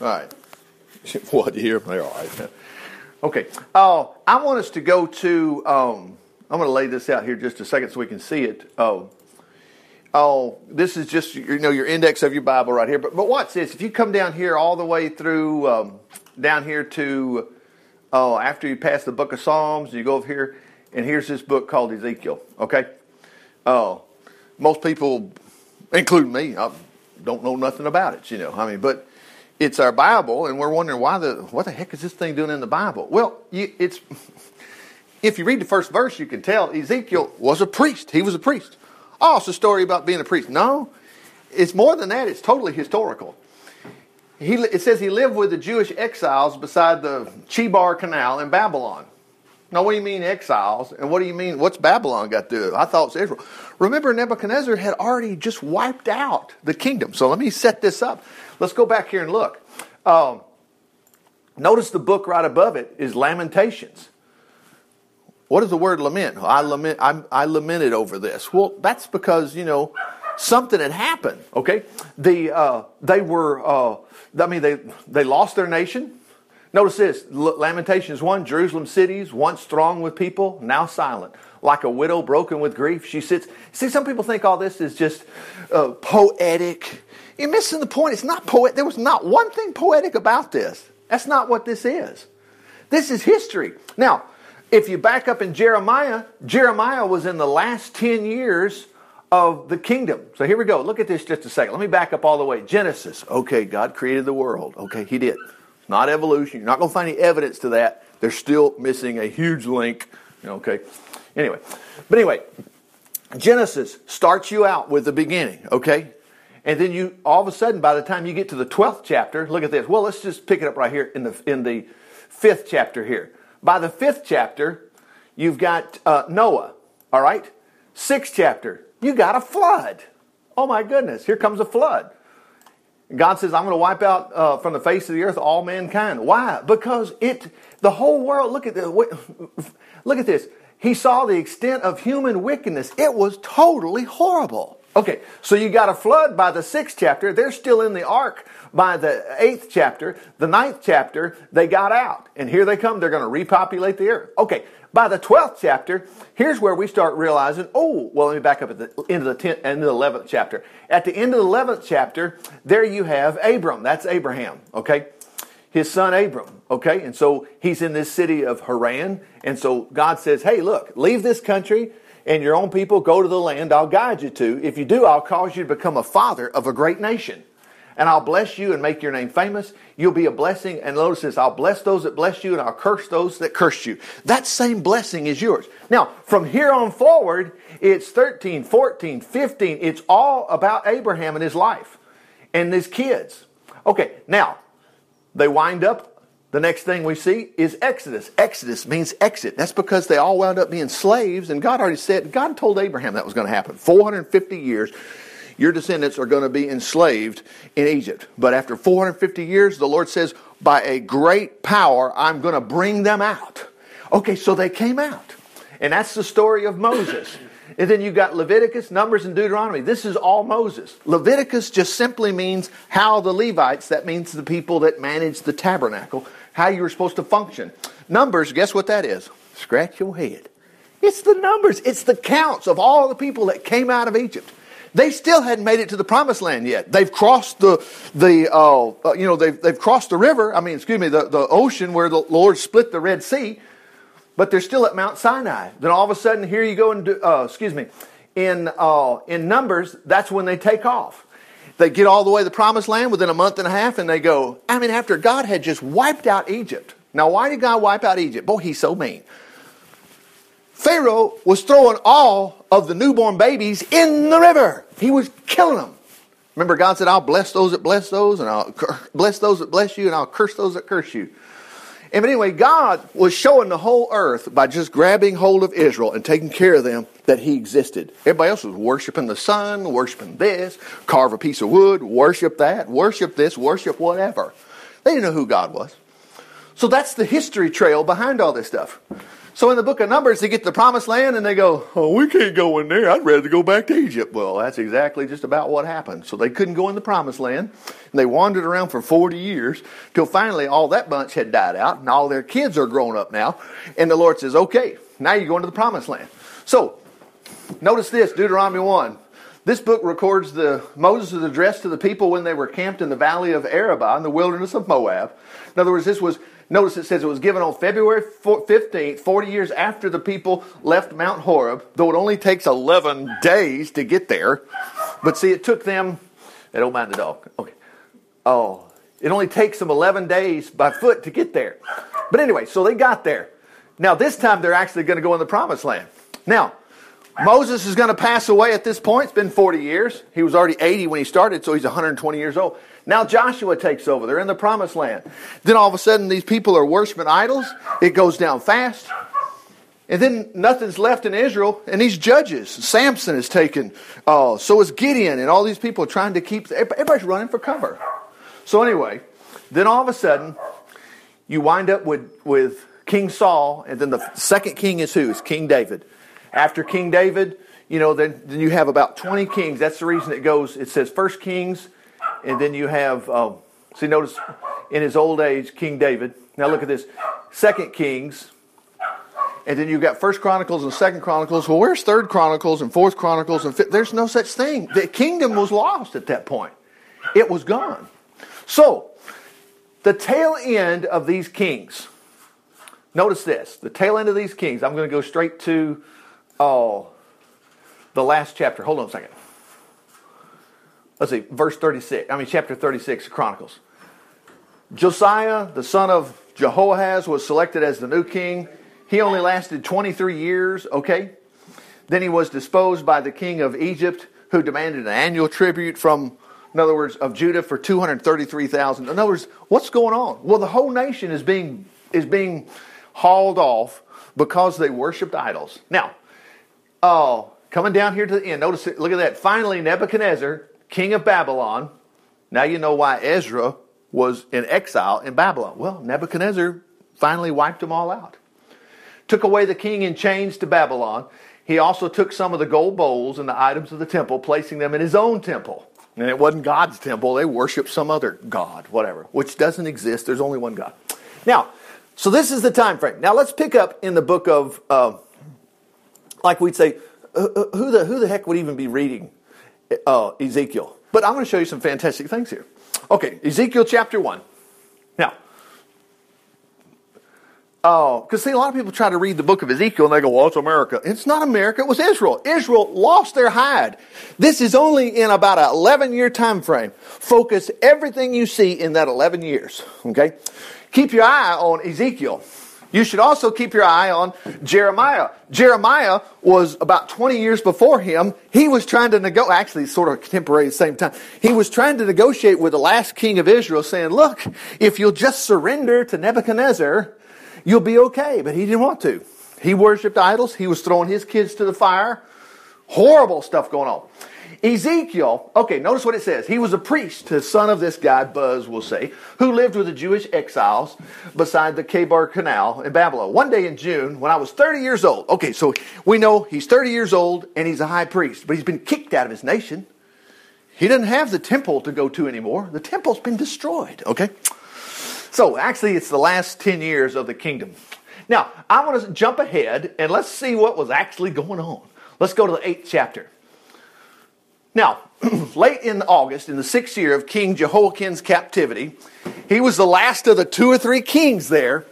All right. What? They're all right. Okay. Uh, I want us to go to, um, I'm going to lay this out here just a second so we can see it. Oh, oh, this is just, you know, your index of your Bible right here. But, but watch this. If you come down here all the way through, um, down here to, oh, after you pass the book of Psalms, you go over here, and here's this book called Ezekiel. Okay. Oh, most people, including me, I don't know nothing about it, you know. I mean, but it's our Bible, and we're wondering why the what the heck is this thing doing in the Bible? Well, you, it's if you read the first verse, you can tell Ezekiel was a priest. He was a priest. Oh, it's a story about being a priest. No, it's more than that. It's totally historical. He, it says he lived with the Jewish exiles beside the Chebar Canal in Babylon. Now, what do you mean exiles? And what do you mean, what's Babylon got to do? I thought it was Israel. Remember, Nebuchadnezzar had already just wiped out the kingdom. So let me set this up. Let's go back here and look. Um, notice the book right above it is Lamentations. What is the word lament? I lament. I, I lamented over this. Well, that's because you know something had happened. Okay, the uh, they were. Uh, I mean, they they lost their nation. Notice this Lamentations 1 Jerusalem cities, once thronged with people, now silent. Like a widow broken with grief, she sits. See, some people think all this is just uh, poetic. You're missing the point. It's not poetic. There was not one thing poetic about this. That's not what this is. This is history. Now, if you back up in Jeremiah, Jeremiah was in the last 10 years of the kingdom. So here we go. Look at this just a second. Let me back up all the way. Genesis. Okay, God created the world. Okay, He did. Not evolution. You're not going to find any evidence to that. They're still missing a huge link. Okay. Anyway, but anyway, Genesis starts you out with the beginning. Okay. And then you, all of a sudden, by the time you get to the 12th chapter, look at this. Well, let's just pick it up right here in the, in the fifth chapter here. By the fifth chapter, you've got uh, Noah. All right. Sixth chapter, you got a flood. Oh my goodness. Here comes a flood. God says, I'm going to wipe out uh, from the face of the earth all mankind. Why? Because it, the whole world, look at this, look at this. He saw the extent of human wickedness. It was totally horrible. Okay, so you got a flood by the sixth chapter. They're still in the ark by the eighth chapter. The ninth chapter, they got out. And here they come. They're going to repopulate the earth. Okay, by the 12th chapter, here's where we start realizing, oh, well, let me back up at the end of the 10th and the 11th chapter. At the end of the 11th chapter, there you have Abram. That's Abraham, okay? His son Abram, okay? And so he's in this city of Haran. And so God says, hey, look, leave this country and your own people, go to the land I'll guide you to. If you do, I'll cause you to become a father of a great nation and I'll bless you and make your name famous. You'll be a blessing. And notice this I'll bless those that bless you, and I'll curse those that curse you. That same blessing is yours. Now, from here on forward, it's 13, 14, 15. It's all about Abraham and his life and his kids. Okay, now, they wind up. The next thing we see is Exodus. Exodus means exit. That's because they all wound up being slaves, and God already said, God told Abraham that was going to happen. 450 years your descendants are going to be enslaved in Egypt. But after 450 years, the Lord says, by a great power, I'm going to bring them out. Okay, so they came out. And that's the story of Moses. And then you've got Leviticus, Numbers, and Deuteronomy. This is all Moses. Leviticus just simply means how the Levites, that means the people that manage the tabernacle, how you were supposed to function. Numbers, guess what that is? Scratch your head. It's the numbers, it's the counts of all the people that came out of Egypt. They still hadn't made it to the promised land yet. They've crossed the, the uh, uh, you know, they've, they've crossed the river, I mean, excuse me, the, the ocean where the Lord split the Red Sea, but they're still at Mount Sinai. Then all of a sudden, here you go and, uh, excuse me, in, uh, in Numbers, that's when they take off. They get all the way to the promised land within a month and a half, and they go, I mean, after God had just wiped out Egypt. Now, why did God wipe out Egypt? Boy, he's so mean. Pharaoh was throwing all of the newborn babies in the river. He was killing them. Remember, God said, I'll bless those that bless those, and I'll bless those that bless you, and I'll curse those that curse you. And but anyway, God was showing the whole earth by just grabbing hold of Israel and taking care of them that He existed. Everybody else was worshiping the sun, worshiping this, carve a piece of wood, worship that, worship this, worship whatever. They didn't know who God was. So that's the history trail behind all this stuff. So in the book of Numbers, they get to the promised land and they go, Oh, we can't go in there. I'd rather go back to Egypt. Well, that's exactly just about what happened. So they couldn't go in the promised land. And they wandered around for 40 years till finally all that bunch had died out and all their kids are grown up now. And the Lord says, Okay, now you're going to the promised land. So notice this Deuteronomy 1. This book records the Moses' address to the people when they were camped in the valley of Arabah in the wilderness of Moab. In other words, this was Notice it says it was given on February 15th, 40 years after the people left Mount Horeb, though it only takes 11 days to get there. But see, it took them, they don't mind the dog. Okay. Oh, it only takes them 11 days by foot to get there. But anyway, so they got there. Now, this time they're actually going to go in the promised land. Now, Moses is going to pass away at this point. It's been 40 years. He was already 80 when he started, so he's 120 years old. Now Joshua takes over. They're in the promised land. Then all of a sudden, these people are worshiping idols. It goes down fast. And then nothing's left in Israel, and these judges. Samson is taken. Uh, so is Gideon, and all these people are trying to keep. Everybody's running for cover. So anyway, then all of a sudden, you wind up with, with King Saul, and then the second king is who? It's King David. After King David, you know, then, then you have about 20 kings. That's the reason it goes, it says First Kings, and then you have, um, see, notice in his old age, King David. Now look at this. Second Kings. And then you've got First Chronicles and Second Chronicles. Well, where's Third Chronicles and Fourth Chronicles and Fifth? There's no such thing. The kingdom was lost at that point. It was gone. So, the tail end of these kings. Notice this. The tail end of these kings. I'm going to go straight to oh, the last chapter. Hold on a second let's see, verse 36, I mean, chapter 36 of Chronicles. Josiah, the son of Jehoahaz, was selected as the new king. He only lasted 23 years, okay? Then he was disposed by the king of Egypt, who demanded an annual tribute from, in other words, of Judah for 233,000. In other words, what's going on? Well, the whole nation is being, is being hauled off because they worshiped idols. Now, oh, coming down here to the end, notice look at that. Finally, Nebuchadnezzar king of Babylon. Now you know why Ezra was in exile in Babylon. Well, Nebuchadnezzar finally wiped them all out. Took away the king in chains to Babylon. He also took some of the gold bowls and the items of the temple, placing them in his own temple. And it wasn't God's temple, they worshiped some other God, whatever, which doesn't exist. There's only one God. Now, so this is the time frame. Now let's pick up in the book of, uh, like we'd say, who the, who the heck would even be reading uh, Ezekiel. But I'm going to show you some fantastic things here. Okay, Ezekiel chapter 1. Now, oh, because see, a lot of people try to read the book of Ezekiel and they go, well, it's America. It's not America, it was Israel. Israel lost their hide. This is only in about an 11 year time frame. Focus everything you see in that 11 years. Okay? Keep your eye on Ezekiel. You should also keep your eye on Jeremiah. Jeremiah was about 20 years before him. He was trying to negotiate, actually, sort of contemporary at the same time. He was trying to negotiate with the last king of Israel, saying, Look, if you'll just surrender to Nebuchadnezzar, you'll be okay. But he didn't want to. He worshiped idols, he was throwing his kids to the fire. Horrible stuff going on. Ezekiel, okay, notice what it says. He was a priest, the son of this guy, Buzz, we'll say, who lived with the Jewish exiles beside the Chebar Canal in Babylon. One day in June, when I was 30 years old, okay, so we know he's 30 years old and he's a high priest, but he's been kicked out of his nation. He doesn't have the temple to go to anymore. The temple's been destroyed, okay? So actually, it's the last 10 years of the kingdom. Now, I want to jump ahead and let's see what was actually going on. Let's go to the eighth chapter. Now, late in August, in the sixth year of King Jehoiakim's captivity, he was the last of the two or three kings there.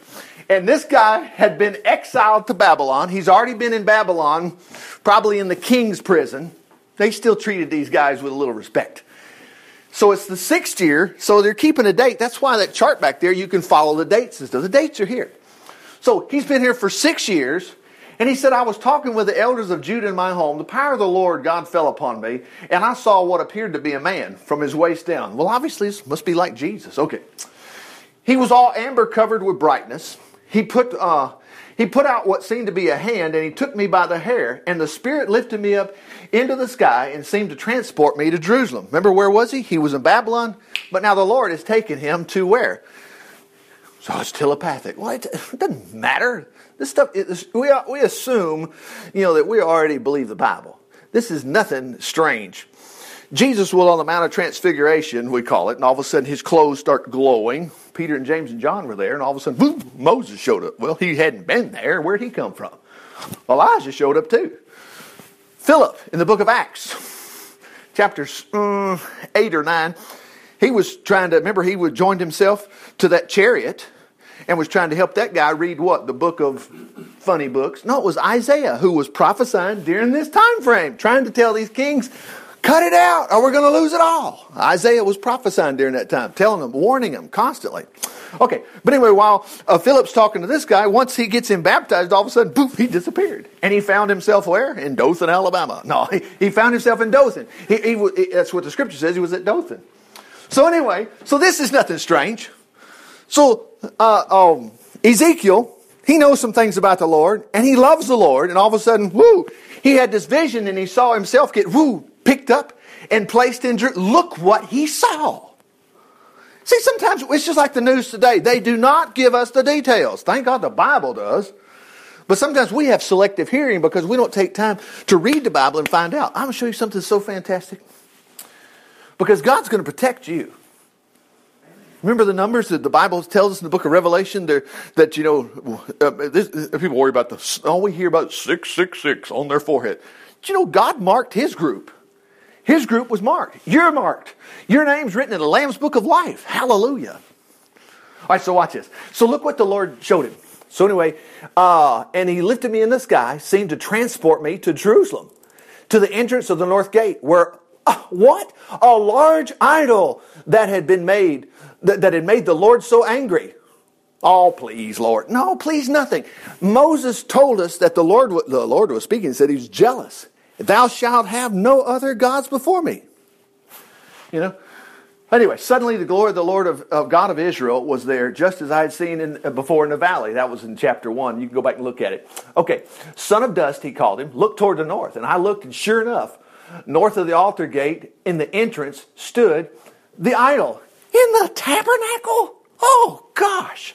And this guy had been exiled to Babylon. He's already been in Babylon, probably in the king's prison. They still treated these guys with a little respect. So it's the sixth year, so they're keeping a date. That's why that chart back there, you can follow the dates. The dates are here. So he's been here for six years. And he said, I was talking with the elders of Judah in my home. The power of the Lord God fell upon me, and I saw what appeared to be a man from his waist down. Well, obviously, this must be like Jesus. Okay. He was all amber covered with brightness. He put, uh, he put out what seemed to be a hand, and he took me by the hair, and the Spirit lifted me up into the sky and seemed to transport me to Jerusalem. Remember, where was he? He was in Babylon, but now the Lord has taken him to where? So it's telepathic. Well, it, it doesn't matter. This stuff, it, we, we assume, you know, that we already believe the Bible. This is nothing strange. Jesus will on the Mount of Transfiguration, we call it, and all of a sudden his clothes start glowing. Peter and James and John were there, and all of a sudden, boom, Moses showed up. Well, he hadn't been there. Where'd he come from? Elijah showed up too. Philip in the book of Acts, chapters um, 8 or 9, he was trying to, remember, he would joined himself to that chariot and was trying to help that guy read what? The book of funny books? No, it was Isaiah who was prophesying during this time frame, trying to tell these kings, cut it out or we're going to lose it all. Isaiah was prophesying during that time, telling them, warning them constantly. Okay, but anyway, while uh, Philip's talking to this guy, once he gets him baptized, all of a sudden, poof, he disappeared. And he found himself where? In Dothan, Alabama. No, he, he found himself in Dothan. He, he, that's what the scripture says, he was at Dothan. So anyway, so this is nothing strange. So uh, um, Ezekiel, he knows some things about the Lord, and he loves the Lord, and all of a sudden, whoo, he had this vision, and he saw himself get whoo picked up and placed in. Look what he saw. See, sometimes it's just like the news today. They do not give us the details. Thank God the Bible does. But sometimes we have selective hearing because we don't take time to read the Bible and find out. I'm going to show you something so fantastic. Because God's going to protect you. Remember the numbers that the Bible tells us in the book of Revelation there, that, you know, uh, this, people worry about the, all we hear about 666 on their forehead. Do you know God marked his group? His group was marked. You're marked. Your name's written in the Lamb's book of life. Hallelujah. All right, so watch this. So look what the Lord showed him. So anyway, uh, and he lifted me in the sky, seemed to transport me to Jerusalem, to the entrance of the north gate, where uh, what? A large idol that had been made that, that had made the Lord so angry. Oh, please, Lord. No, please, nothing. Moses told us that the Lord, the Lord was speaking and said he's jealous. Thou shalt have no other gods before me. You know? Anyway, suddenly the glory of the Lord of, of God of Israel was there, just as I had seen in, uh, before in the valley. That was in chapter 1. You can go back and look at it. Okay, son of dust, he called him, looked toward the north. And I looked, and sure enough, north of the altar gate, in the entrance, stood the idol in the tabernacle? Oh, gosh.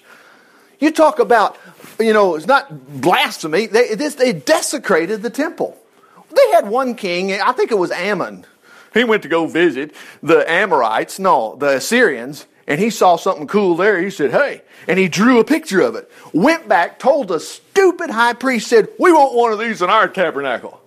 You talk about, you know, it's not blasphemy. They, this, they desecrated the temple. They had one king, I think it was Ammon. He went to go visit the Amorites, no, the Assyrians, and he saw something cool there. He said, hey, and he drew a picture of it. Went back, told the stupid high priest, said, we want one of these in our tabernacle.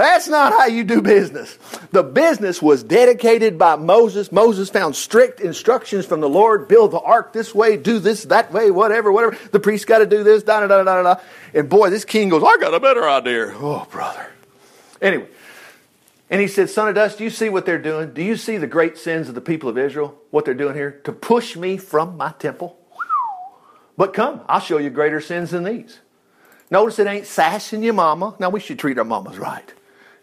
That's not how you do business. The business was dedicated by Moses. Moses found strict instructions from the Lord build the ark this way, do this that way, whatever, whatever. The priest got to do this, da da da da da. And boy, this king goes, I got a better idea. Oh, brother. Anyway, and he said, Son of dust, do you see what they're doing? Do you see the great sins of the people of Israel? What they're doing here? To push me from my temple? But come, I'll show you greater sins than these. Notice it ain't sassing your mama. Now, we should treat our mamas right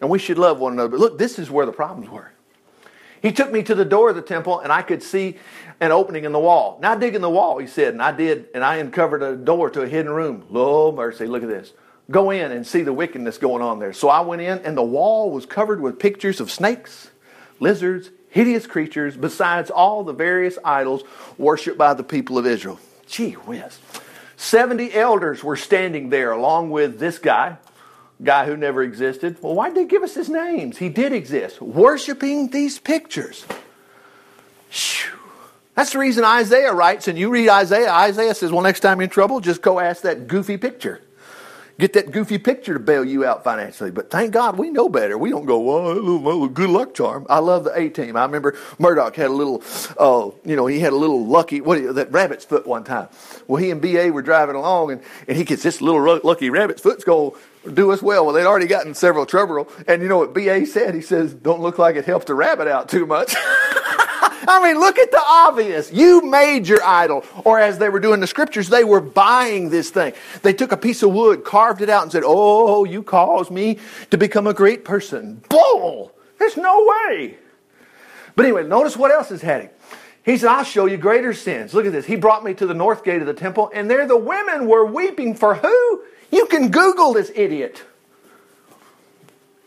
and we should love one another. But look, this is where the problems were. He took me to the door of the temple, and I could see an opening in the wall. Now dig in the wall, he said, and I did, and I uncovered a door to a hidden room. Lord mercy, look at this. Go in and see the wickedness going on there. So I went in, and the wall was covered with pictures of snakes, lizards, hideous creatures, besides all the various idols worshipped by the people of Israel. Gee whiz. 70 elders were standing there along with this guy, guy who never existed. Well, why did they give us his names? He did exist. Worshipping these pictures. That's the reason Isaiah writes, and you read Isaiah, Isaiah says, well, next time you're in trouble, just go ask that goofy picture. Get that goofy picture to bail you out financially. But thank God we know better. We don't go, well, good luck charm. I love the A team. I remember Murdock had a little, uh, you know, he had a little lucky, what, that rabbit's foot one time. Well, he and BA were driving along, and, and he gets this little lucky rabbit's foot's going do us well. Well, they'd already gotten several trouble. And you know what BA said? He says, don't look like it helped the rabbit out too much. I mean, look at the obvious. You made your idol. Or as they were doing the scriptures, they were buying this thing. They took a piece of wood, carved it out, and said, Oh, you caused me to become a great person. Bull! There's no way. But anyway, notice what else is heading. He said, I'll show you greater sins. Look at this. He brought me to the north gate of the temple, and there the women were weeping for who? You can Google this idiot.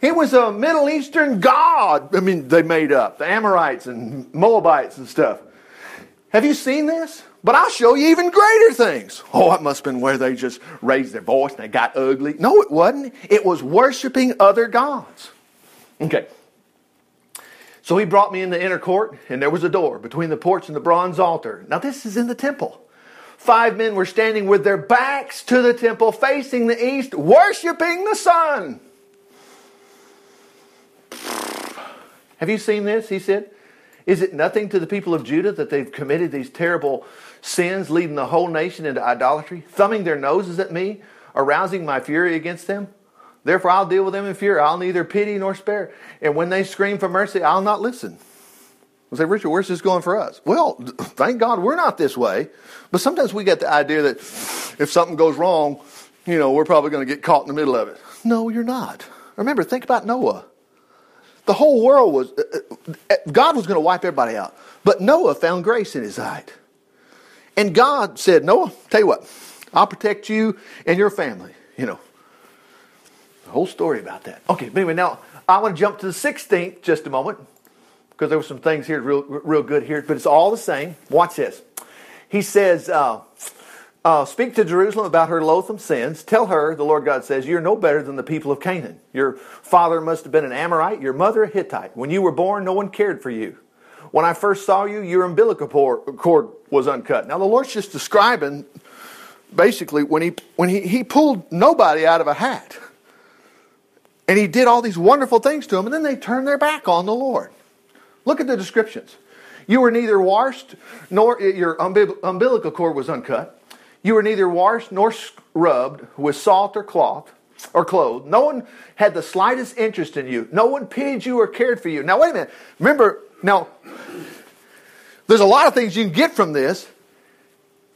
He was a Middle Eastern god. I mean, they made up the Amorites and Moabites and stuff. Have you seen this? But I'll show you even greater things. Oh, it must have been where they just raised their voice and they got ugly. No, it wasn't. It was worshiping other gods. Okay. So he brought me in the inner court, and there was a door between the porch and the bronze altar. Now, this is in the temple. Five men were standing with their backs to the temple, facing the east, worshiping the sun. Have you seen this? He said. Is it nothing to the people of Judah that they've committed these terrible sins, leading the whole nation into idolatry, thumbing their noses at me, arousing my fury against them? Therefore, I'll deal with them in fury. I'll neither pity nor spare. And when they scream for mercy, I'll not listen. I say, Richard, where's this going for us? Well, thank God we're not this way. But sometimes we get the idea that if something goes wrong, you know, we're probably going to get caught in the middle of it. No, you're not. Remember, think about Noah. The whole world was, uh, uh, God was going to wipe everybody out. But Noah found grace in his sight. And God said, Noah, tell you what, I'll protect you and your family. You know, the whole story about that. Okay, but anyway, now I want to jump to the 16th just a moment because there were some things here real, real good here, but it's all the same. Watch this. He says, uh, uh, Speak to Jerusalem about her loathsome sins. Tell her, the Lord God says, You're no better than the people of Canaan. Your father must have been an Amorite, your mother a Hittite. When you were born, no one cared for you. When I first saw you, your umbilical cord was uncut. Now, the Lord's just describing basically when he, when he, he pulled nobody out of a hat. And he did all these wonderful things to them, and then they turned their back on the Lord. Look at the descriptions. You were neither washed nor your umbilical cord was uncut. You were neither washed nor scrubbed with salt or cloth or clothed. No one had the slightest interest in you. No one pitied you or cared for you. Now, wait a minute. Remember, now, there's a lot of things you can get from this.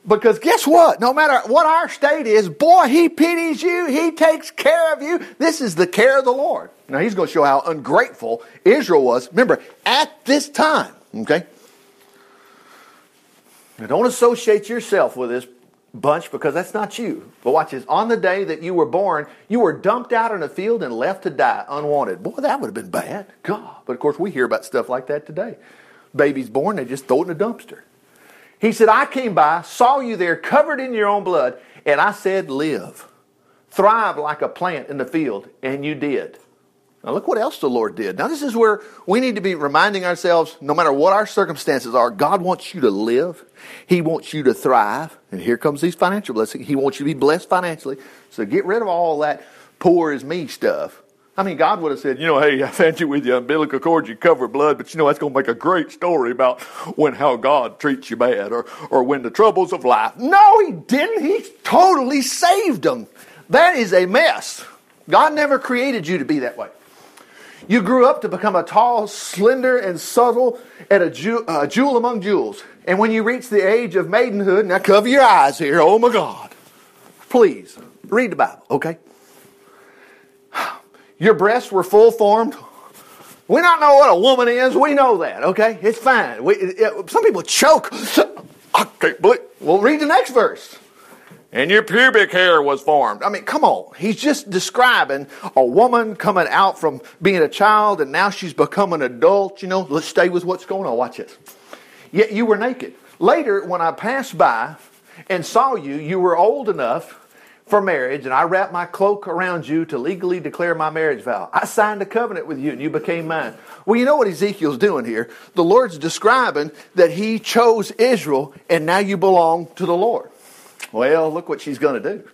Because guess what? No matter what our state is, boy, he pities you. He takes care of you. This is the care of the Lord. Now, he's going to show how ungrateful Israel was. Remember, at this time, okay? Now, don't associate yourself with this bunch because that's not you. But watch this. On the day that you were born, you were dumped out in a field and left to die unwanted. Boy, that would have been bad. God. But of course, we hear about stuff like that today. Baby's born, they just throw it in a dumpster. He said, I came by, saw you there covered in your own blood, and I said, Live. Thrive like a plant in the field, and you did. Now, look what else the Lord did. Now, this is where we need to be reminding ourselves no matter what our circumstances are, God wants you to live. He wants you to thrive. And here comes these financial blessings. He wants you to be blessed financially. So get rid of all that poor is me stuff. I mean, God would have said, you know, hey, I found you with your umbilical cord, you cover blood, but you know, that's going to make a great story about when how God treats you bad or, or when the troubles of life. No, He didn't. He totally saved them. That is a mess. God never created you to be that way. You grew up to become a tall, slender, and subtle, and a uh, jewel among jewels. And when you reach the age of maidenhood, now cover your eyes here. Oh my God. Please read the Bible, okay? Your breasts were full formed. We don't know what a woman is. We know that, okay? It's fine. We, it, some people choke. Okay, well, read the next verse and your pubic hair was formed. I mean, come on. He's just describing a woman coming out from being a child and now she's become an adult. You know, let's stay with what's going on. Watch this. Yet you were naked. Later, when I passed by and saw you, you were old enough for marriage, and I wrap my cloak around you to legally declare my marriage vow. I signed a covenant with you, and you became mine. Well, you know what Ezekiel's doing here? The Lord's describing that he chose Israel, and now you belong to the Lord. Well, look what she's going to do.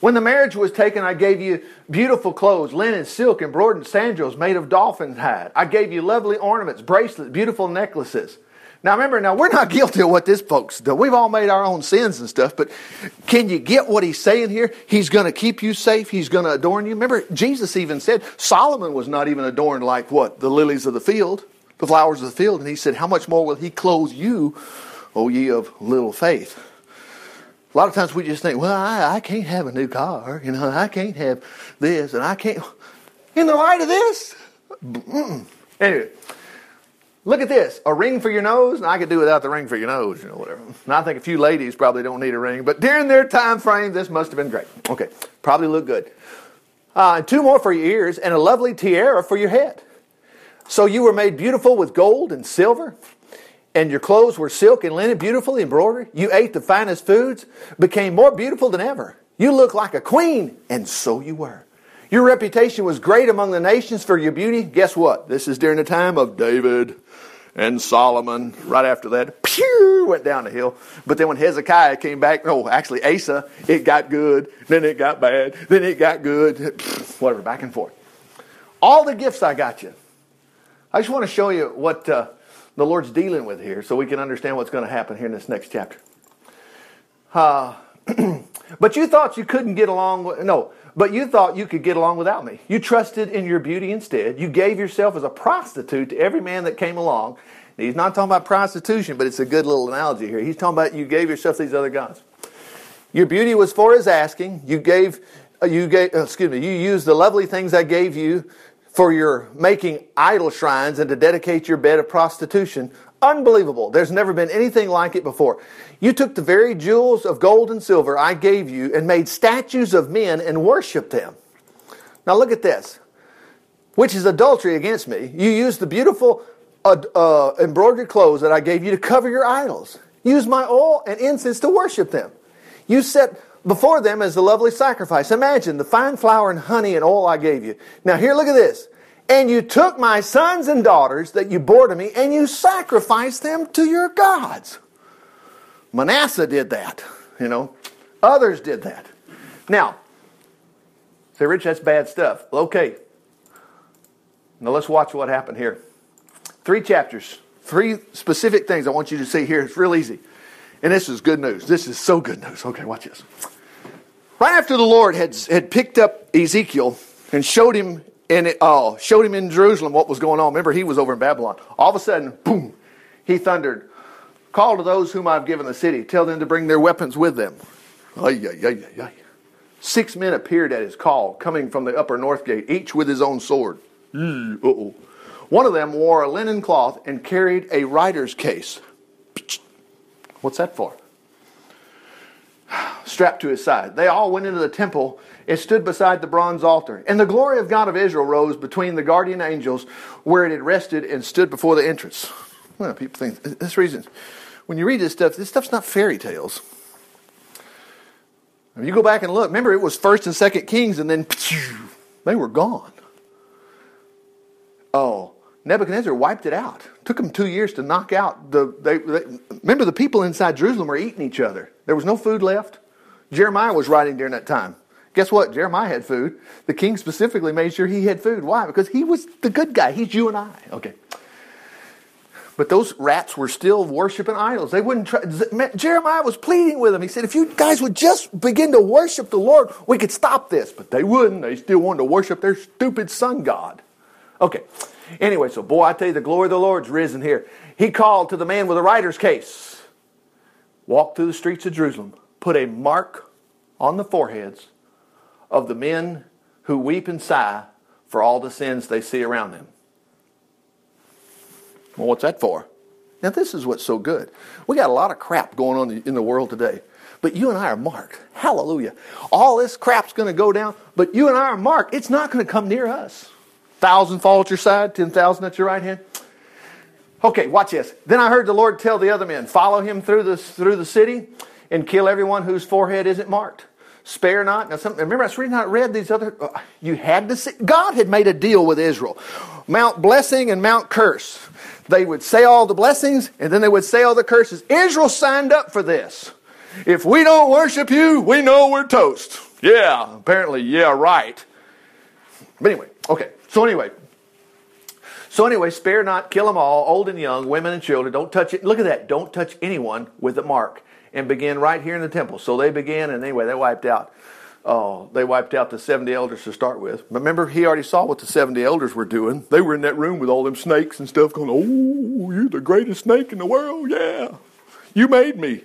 When the marriage was taken, I gave you beautiful clothes, linen, silk, embroidered sandals made of dolphin hide. I gave you lovely ornaments, bracelets, beautiful necklaces. Now remember, now we're not guilty of what this folks do. We've all made our own sins and stuff, but can you get what he's saying here? He's going to keep you safe. He's going to adorn you. Remember, Jesus even said Solomon was not even adorned like what? The lilies of the field, the flowers of the field. And he said, how much more will he clothe you, O ye of little faith? A lot of times we just think, well, I, I can't have a new car. You know, I can't have this, and I can't. In the light of this, mm-mm. anyway, look at this: a ring for your nose, I could do without the ring for your nose. You know, whatever. And I think a few ladies probably don't need a ring, but during their time frame, this must have been great. Okay, probably look good. Uh, two more for your ears, and a lovely tiara for your head. So you were made beautiful with gold and silver and your clothes were silk and linen, beautifully embroidered. You ate the finest foods, became more beautiful than ever. You looked like a queen, and so you were. Your reputation was great among the nations for your beauty. Guess what? This is during the time of David and Solomon. Right after that, pew, went down the hill. But then when Hezekiah came back, no, actually Asa, it got good. Then it got bad. Then it got good. Whatever, back and forth. All the gifts I got you. I just want to show you what uh, the Lord's dealing with here so we can understand what's going to happen here in this next chapter. Uh, but you thought you couldn't get along with, no, but you thought you could get along without me. You trusted in your beauty instead. You gave yourself as a prostitute to every man that came along. He's not talking about prostitution, but it's a good little analogy here. He's talking about you gave yourself these other gods. Your beauty was for his asking. You gave, uh, you gave, uh, excuse me, you used the lovely things I gave you for your making idol shrines and to dedicate your bed of prostitution. Unbelievable. There's never been anything like it before. You took the very jewels of gold and silver I gave you and made statues of men and worshiped them. Now look at this, which is adultery against me. You used the beautiful uh, uh, embroidered clothes that I gave you to cover your idols. Use my oil and incense to worship them. You set before them as a lovely sacrifice. Imagine the fine flour and honey and oil I gave you. Now here, look at this. And you took my sons and daughters that you bore to me and you sacrificed them to your gods. Manasseh did that, you know. Others did that. Now, say, Rich, that's bad stuff. Okay. Now let's watch what happened here. Three chapters, three specific things I want you to see here. It's real easy. And this is good news. This is so good news. Okay, watch this. Right after the Lord had, had picked up Ezekiel and showed him in it, uh, showed him in Jerusalem what was going on. Remember, he was over in Babylon. All of a sudden, boom, he thundered, Call to those whom I've given the city. Tell them to bring their weapons with them. Ay, ay, ay, ay, ay. Six men appeared at his call, coming from the upper north gate, each with his own sword. Uh-oh. One of them wore a linen cloth and carried a writer's case. What's that for? Strapped to his side. They all went into the temple and stood beside the bronze altar. And the glory of God of Israel rose between the guardian angels where it had rested and stood before the entrance. Well, people think this reason. When you read this stuff, this stuff's not fairy tales. If you go back and look, remember it was first and second kings, and then they were gone. Oh, Nebuchadnezzar wiped it out. Took them two years to knock out the. They, they, remember, the people inside Jerusalem were eating each other. There was no food left. Jeremiah was writing during that time. Guess what? Jeremiah had food. The king specifically made sure he had food. Why? Because he was the good guy. He's you and I. Okay. But those rats were still worshiping idols. They wouldn't try. Jeremiah was pleading with them. He said, if you guys would just begin to worship the Lord, we could stop this. But they wouldn't. They still wanted to worship their stupid sun god. Okay. Anyway, so boy, I tell you, the glory of the Lord's risen here. He called to the man with the writer's case. Walk through the streets of Jerusalem. Put a mark on the foreheads of the men who weep and sigh for all the sins they see around them. Well, what's that for? Now, this is what's so good. We got a lot of crap going on in the world today, but you and I are marked. Hallelujah. All this crap's going to go down, but you and I are marked. It's not going to come near us. Thousand fall at your side, ten thousand at your right hand. Okay, watch this. Then I heard the Lord tell the other men, follow him through the, through the city and kill everyone whose forehead isn't marked. Spare not. Now, some, remember, I reading, not read these other. Uh, you had to see. God had made a deal with Israel. Mount blessing and Mount curse. They would say all the blessings and then they would say all the curses. Israel signed up for this. If we don't worship you, we know we're toast. Yeah, apparently, yeah, right. But anyway, okay. So anyway, so anyway, spare not, kill them all, old and young, women and children. Don't touch it. Look at that. Don't touch anyone with a mark. And begin right here in the temple. So they began, and anyway, they wiped out uh, they wiped out the 70 elders to start with. Remember, he already saw what the 70 elders were doing. They were in that room with all them snakes and stuff going, Oh, you're the greatest snake in the world. Yeah. You made me.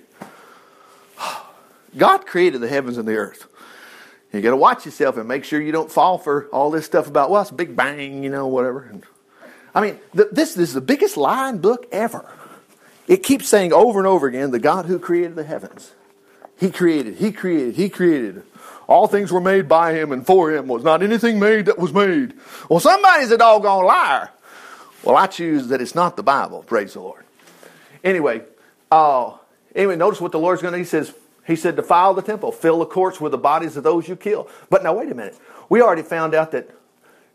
God created the heavens and the earth. You got to watch yourself and make sure you don't fall for all this stuff about, well, it's a big bang, you know, whatever. I mean, this, this is the biggest lying book ever. It keeps saying over and over again, the God who created the heavens. He created, He created, He created. All things were made by him and for him. Was not anything made that was made. Well, somebody's a doggone liar. Well, I choose that it's not the Bible. Praise the Lord. Anyway, uh, anyway, notice what the Lord's going to. He says, He said, defile the temple, fill the courts with the bodies of those you kill. But now wait a minute. We already found out that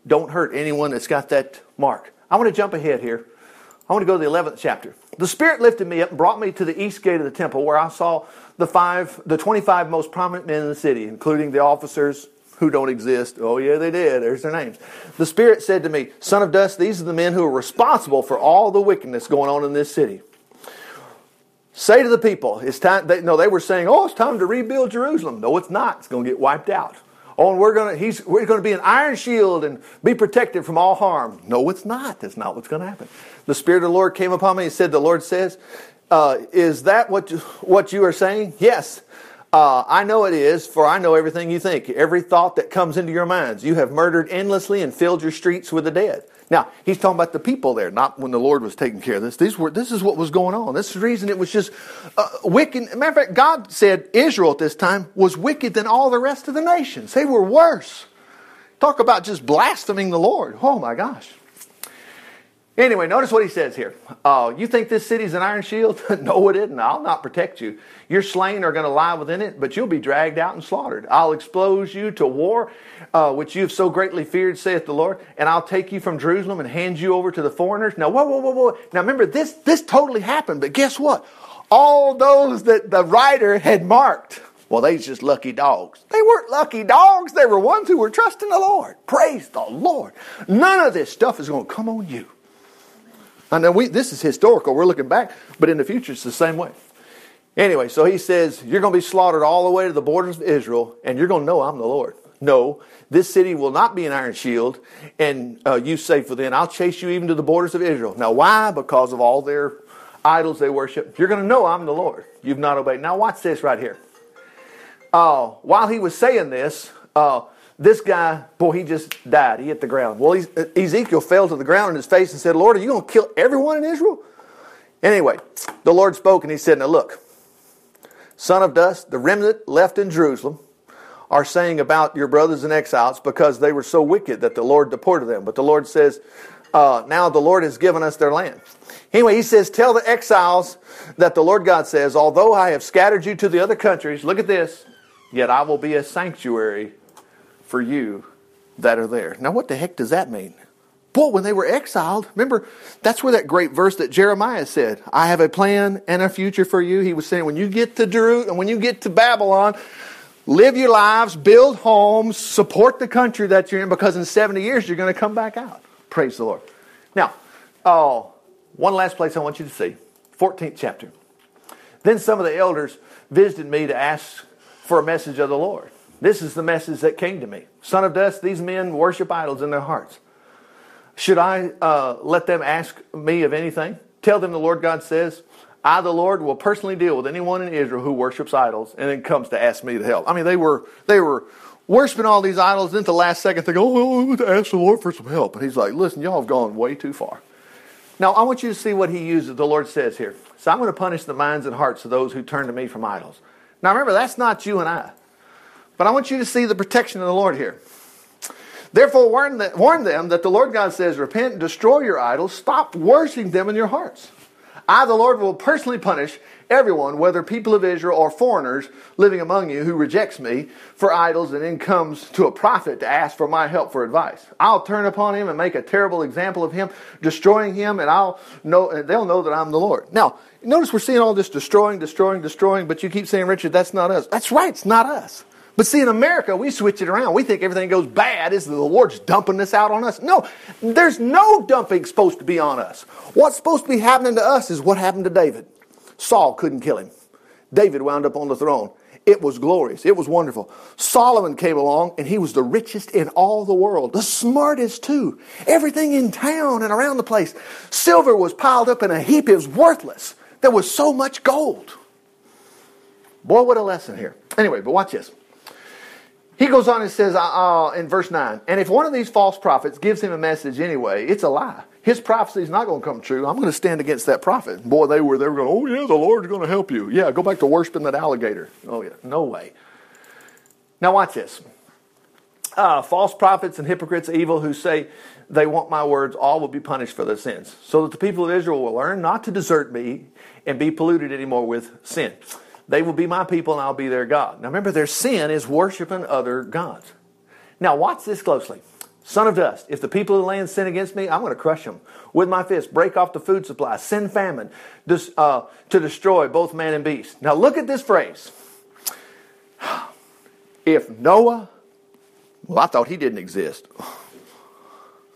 don't hurt anyone that's got that mark. I want to jump ahead here. I want to go to the 11th chapter. The Spirit lifted me up and brought me to the east gate of the temple where I saw the five, the 25 most prominent men in the city, including the officers who don't exist. Oh, yeah, they did. There's their names. The Spirit said to me, Son of dust, these are the men who are responsible for all the wickedness going on in this city. Say to the people, it's time. They, no, they were saying, "Oh, it's time to rebuild Jerusalem." No, it's not. It's going to get wiped out. Oh, and we're going to he's we're going to be an iron shield and be protected from all harm. No, it's not. That's not what's going to happen. The Spirit of the Lord came upon me and said, "The Lord says, uh, is that what what you are saying?" Yes. Uh, I know it is, for I know everything you think, every thought that comes into your minds. You have murdered endlessly and filled your streets with the dead. Now, he's talking about the people there, not when the Lord was taking care of this. These were, this is what was going on. This is the reason it was just uh, wicked. Matter of fact, God said Israel at this time was wicked than all the rest of the nations. They were worse. Talk about just blaspheming the Lord. Oh my gosh. Anyway, notice what he says here. Uh, you think this city's an iron shield? no, it isn't. I'll not protect you. Your slain are going to lie within it, but you'll be dragged out and slaughtered. I'll expose you to war, uh, which you have so greatly feared, saith the Lord, and I'll take you from Jerusalem and hand you over to the foreigners. Now, whoa, whoa, whoa, whoa. Now, remember, this, this totally happened, but guess what? All those that the writer had marked, well, they just lucky dogs. They weren't lucky dogs. They were ones who were trusting the Lord. Praise the Lord. None of this stuff is going to come on you. I know we, this is historical. We're looking back, but in the future, it's the same way. Anyway, so he says, You're going to be slaughtered all the way to the borders of Israel, and you're going to know I'm the Lord. No, this city will not be an iron shield, and uh, you safe within. I'll chase you even to the borders of Israel. Now, why? Because of all their idols they worship. You're going to know I'm the Lord. You've not obeyed. Now, watch this right here. Uh, while he was saying this, uh, this guy, boy, he just died. He hit the ground. Well, Ezekiel fell to the ground in his face and said, Lord, are you going to kill everyone in Israel? Anyway, the Lord spoke and he said, Now look, son of dust, the remnant left in Jerusalem are saying about your brothers and exiles because they were so wicked that the Lord deported them. But the Lord says, uh, Now the Lord has given us their land. Anyway, he says, Tell the exiles that the Lord God says, Although I have scattered you to the other countries, look at this, yet I will be a sanctuary for you that are there. Now, what the heck does that mean? Boy, when they were exiled, remember, that's where that great verse that Jeremiah said, I have a plan and a future for you. He was saying, when you get to Jerusalem, and when you get to Babylon, live your lives, build homes, support the country that you're in, because in 70 years you're going to come back out. Praise the Lord. Now, oh, one last place I want you to see 14th chapter. Then some of the elders visited me to ask for a message of the Lord. This is the message that came to me. Son of dust, these men worship idols in their hearts. Should I uh, let them ask me of anything? Tell them the Lord God says, I, the Lord, will personally deal with anyone in Israel who worships idols and then comes to ask me to help. I mean, they were they were worshiping all these idols. Then at the last second, they go, "Oh, I'm going to ask the Lord for some help." And He's like, "Listen, y'all have gone way too far." Now, I want you to see what He uses. The Lord says here. So I'm going to punish the minds and hearts of those who turn to me from idols. Now, remember, that's not you and I. But I want you to see the protection of the Lord here. Therefore, warn, the, warn them that the Lord God says, Repent, destroy your idols, stop worshiping them in your hearts. I, the Lord, will personally punish everyone, whether people of Israel or foreigners living among you, who rejects me for idols and then comes to a prophet to ask for my help for advice. I'll turn upon him and make a terrible example of him, destroying him, and I'll know, they'll know that I'm the Lord. Now, notice we're seeing all this destroying, destroying, destroying, but you keep saying, Richard, that's not us. That's right, it's not us. But see, in America, we switch it around. We think everything goes bad. Is the Lord's dumping this out on us? No, there's no dumping supposed to be on us. What's supposed to be happening to us is what happened to David. Saul couldn't kill him. David wound up on the throne. It was glorious. It was wonderful. Solomon came along and he was the richest in all the world, the smartest too. Everything in town and around the place. Silver was piled up in a heap. It was worthless. There was so much gold. Boy, what a lesson here. Anyway, but watch this. He goes on and says uh, in verse 9, and if one of these false prophets gives him a message anyway, it's a lie. His prophecy is not going to come true. I'm going to stand against that prophet. Boy, they were they were going, oh yeah, the Lord's going to help you. Yeah, go back to worshiping that alligator. Oh yeah, no way. Now watch this. Uh, false prophets and hypocrites, evil, who say they want my words, all will be punished for their sins. So that the people of Israel will learn not to desert me and be polluted anymore with sin. They will be my people and I'll be their God. Now remember, their sin is worshiping other gods. Now watch this closely. Son of dust, if the people of the land sin against me, I'm going to crush them with my fist, break off the food supply, send famine uh, to destroy both man and beast. Now look at this phrase. If Noah, well, I thought he didn't exist.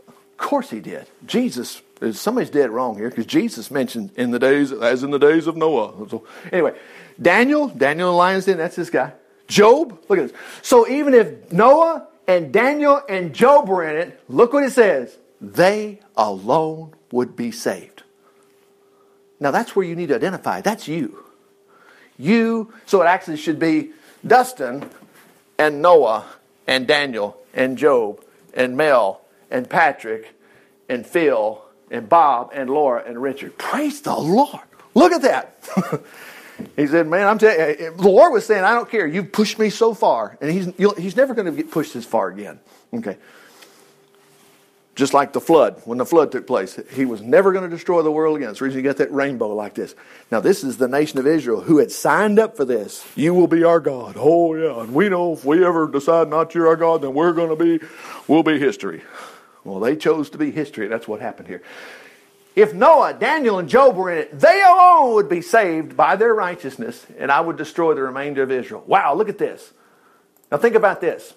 Of course he did. Jesus, somebody's dead wrong here because Jesus mentioned in the days, as in the days of Noah. So, anyway, Daniel, Daniel the lion's den, that's this guy. Job, look at this. So even if Noah and Daniel and Job were in it, look what it says. They alone would be saved. Now that's where you need to identify. That's you. You, so it actually should be Dustin and Noah and Daniel and Job and Mel and Patrick and Phil and Bob and Laura and Richard. Praise the Lord. Look at that. he said, Man, I'm telling you, eh, eh, the Lord was saying, I don't care. You've pushed me so far. And he's, he's never going to get pushed this far again. Okay. Just like the flood, when the flood took place, he was never going to destroy the world again. That's the reason you got that rainbow like this. Now, this is the nation of Israel who had signed up for this. You will be our God. Oh, yeah. And we know if we ever decide not be our God, then we're going to be, we'll be history. Well, they chose to be history. That's what happened here. If Noah, Daniel, and Job were in it, they alone would be saved by their righteousness, and I would destroy the remainder of Israel. Wow, look at this. Now think about this.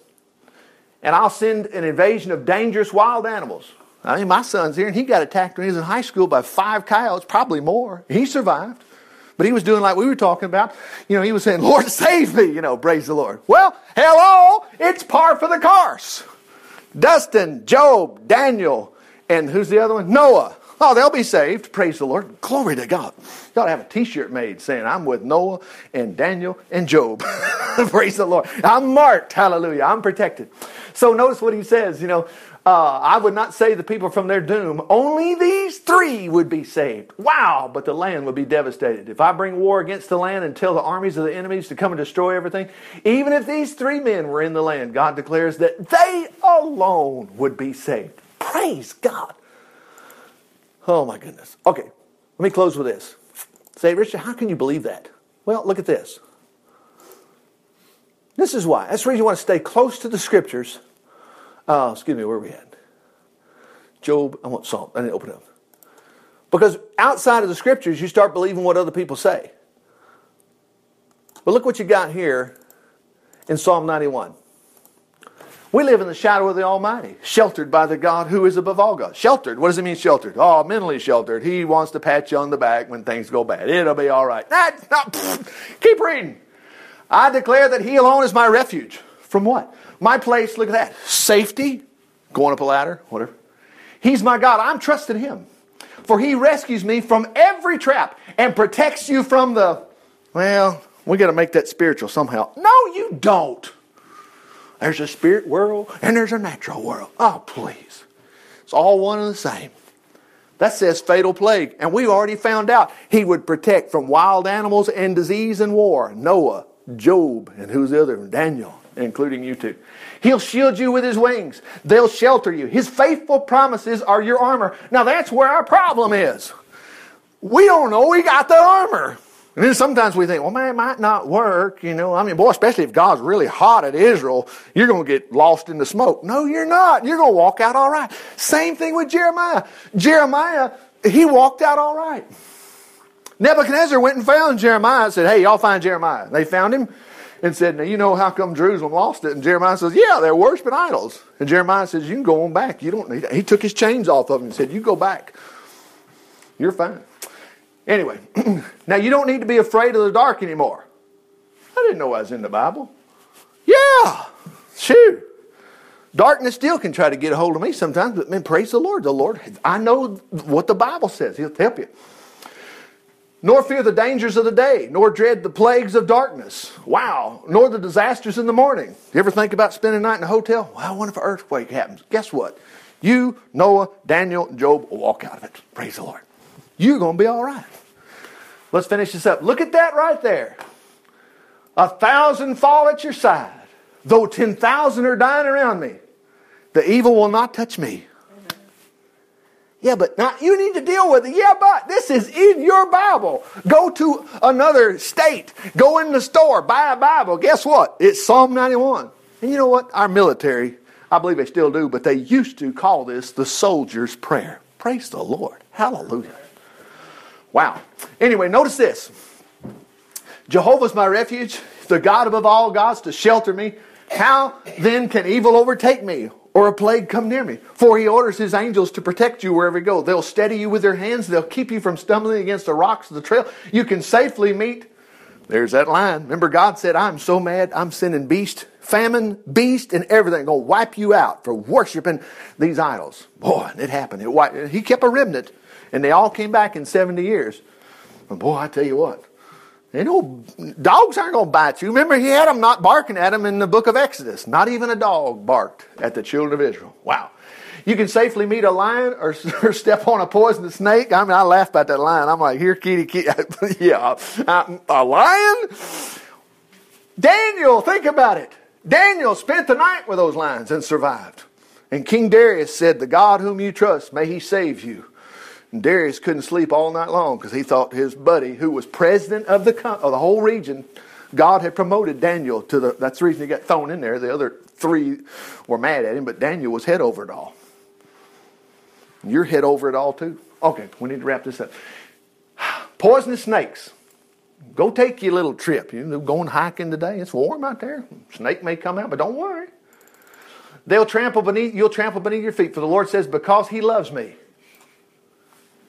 And I'll send an invasion of dangerous wild animals. I mean, my son's here, and he got attacked when he was in high school by five coyotes, probably more. He survived. But he was doing like we were talking about. You know, he was saying, Lord, save me, you know, praise the Lord. Well, hello, it's par for the course. Dustin, Job, Daniel, and who's the other one? Noah. Oh, they'll be saved. Praise the Lord. Glory to God. You ought to have a t shirt made saying, I'm with Noah and Daniel and Job. Praise the Lord. I'm marked. Hallelujah. I'm protected. So notice what he says. You know, uh, I would not save the people from their doom. Only these three would be saved. Wow, but the land would be devastated. If I bring war against the land and tell the armies of the enemies to come and destroy everything, even if these three men were in the land, God declares that they alone would be saved. Praise God. Oh my goodness. Okay, let me close with this. Say, Richard, how can you believe that? Well, look at this. This is why. That's the reason you want to stay close to the scriptures uh, excuse me, where are we at? Job, I want Psalm. I didn't open up. Because outside of the scriptures, you start believing what other people say. But look what you got here in Psalm 91. We live in the shadow of the Almighty, sheltered by the God who is above all God. Sheltered. What does it mean, sheltered? Oh, mentally sheltered. He wants to pat you on the back when things go bad. It'll be all right. That's not. Keep reading. I declare that He alone is my refuge. From what? My place, look at that. Safety, going up a ladder, whatever. He's my God. I'm trusting Him. For He rescues me from every trap and protects you from the, well, we got to make that spiritual somehow. No, you don't. There's a spirit world and there's a natural world. Oh, please. It's all one and the same. That says fatal plague. And we already found out he would protect from wild animals and disease and war. Noah, Job, and who's the other? Daniel including you two. He'll shield you with his wings. They'll shelter you. His faithful promises are your armor. Now that's where our problem is. We don't know we got the armor. And then sometimes we think, well, man, it might not work. You know, I mean, boy, especially if God's really hot at Israel, you're going to get lost in the smoke. No, you're not. You're going to walk out all right. Same thing with Jeremiah. Jeremiah, he walked out all right. Nebuchadnezzar went and found Jeremiah and said, hey, y'all find Jeremiah. They found him and said, Now you know how come Jerusalem lost it? And Jeremiah says, Yeah, they're worshiping idols. And Jeremiah says, You can go on back. You don't need it. He took his chains off of him and said, You go back. You're fine. Anyway, now you don't need to be afraid of the dark anymore. I didn't know I was in the Bible. Yeah, shoot. Darkness still can try to get a hold of me sometimes, but man, praise the Lord. The Lord, I know what the Bible says. He'll help you nor fear the dangers of the day, nor dread the plagues of darkness. Wow. Nor the disasters in the morning. You ever think about spending a night in a hotel? Well, what if an earthquake happens? Guess what? You, Noah, Daniel, and Job will walk out of it. Praise the Lord. You're going to be all right. Let's finish this up. Look at that right there. A thousand fall at your side, though 10,000 are dying around me. The evil will not touch me. Yeah, but now you need to deal with it. Yeah, but this is in your Bible. Go to another state. Go in the store. Buy a Bible. Guess what? It's Psalm 91. And you know what? Our military, I believe they still do, but they used to call this the soldier's prayer. Praise the Lord. Hallelujah. Wow. Anyway, notice this Jehovah's my refuge, the God above all gods to shelter me. How then can evil overtake me or a plague come near me? For he orders his angels to protect you wherever you go. They'll steady you with their hands, they'll keep you from stumbling against the rocks of the trail. You can safely meet. There's that line. Remember, God said, I'm so mad, I'm sending beast, famine, beast, and everything. Gonna wipe you out for worshiping these idols. Boy, it happened. It wiped, he kept a remnant, and they all came back in 70 years. But boy, I tell you what, you know, dogs aren't going to bite you. Remember, he had them not barking at him in the book of Exodus. Not even a dog barked at the children of Israel. Wow. You can safely meet a lion or, or step on a poisonous snake. I mean, I laugh about that lion. I'm like, here, kitty, kitty. yeah, uh, a lion? Daniel, think about it. Daniel spent the night with those lions and survived. And King Darius said, The God whom you trust, may he save you. And Darius couldn't sleep all night long because he thought his buddy, who was president of the, of the whole region, God had promoted Daniel to the. That's the reason he got thrown in there. The other three were mad at him, but Daniel was head over it all. You're head over it all too. Okay, we need to wrap this up. Poisonous snakes. Go take your little trip. You know, going hiking today. It's warm out there. Snake may come out, but don't worry. They'll trample beneath. You'll trample beneath your feet. For the Lord says, "Because He loves me."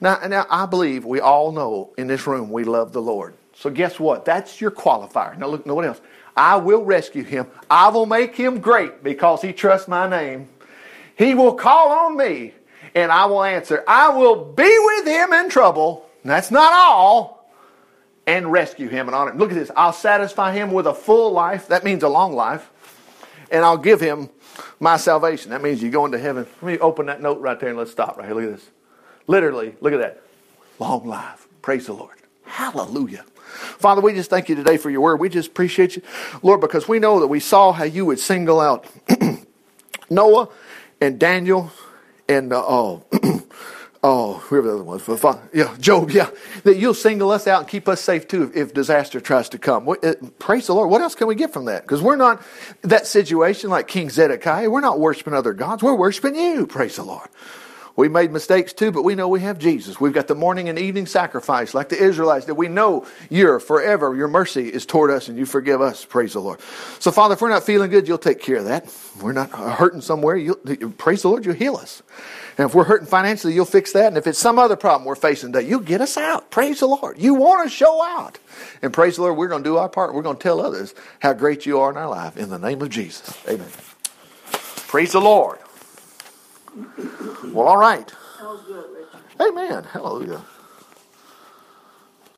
Now, now, I believe we all know in this room we love the Lord. So guess what? That's your qualifier. Now look, no one else. I will rescue him. I will make him great because he trusts my name. He will call on me and I will answer. I will be with him in trouble. That's not all. And rescue him and honor him. Look at this. I'll satisfy him with a full life. That means a long life. And I'll give him my salvation. That means you're going to heaven. Let me open that note right there and let's stop right here. Look at this. Literally, look at that. Long life. Praise the Lord. Hallelujah. Father, we just thank you today for your word. We just appreciate you, Lord, because we know that we saw how you would single out Noah and Daniel and uh, oh, oh, whoever the other one was, yeah, Job, yeah, that you'll single us out and keep us safe too if, if disaster tries to come. Uh, praise the Lord. What else can we get from that? Because we're not that situation like King Zedekiah. We're not worshiping other gods. We're worshiping you. Praise the Lord. We made mistakes too, but we know we have Jesus. We've got the morning and evening sacrifice, like the Israelites, that we know you're forever. Your mercy is toward us and you forgive us. Praise the Lord. So, Father, if we're not feeling good, you'll take care of that. If we're not hurting somewhere, you'll, praise the Lord, you'll heal us. And if we're hurting financially, you'll fix that. And if it's some other problem we're facing today, you'll get us out. Praise the Lord. You want to show out. And praise the Lord, we're going to do our part. We're going to tell others how great you are in our life. In the name of Jesus. Amen. Praise the Lord. Well, all right. Amen. Hallelujah.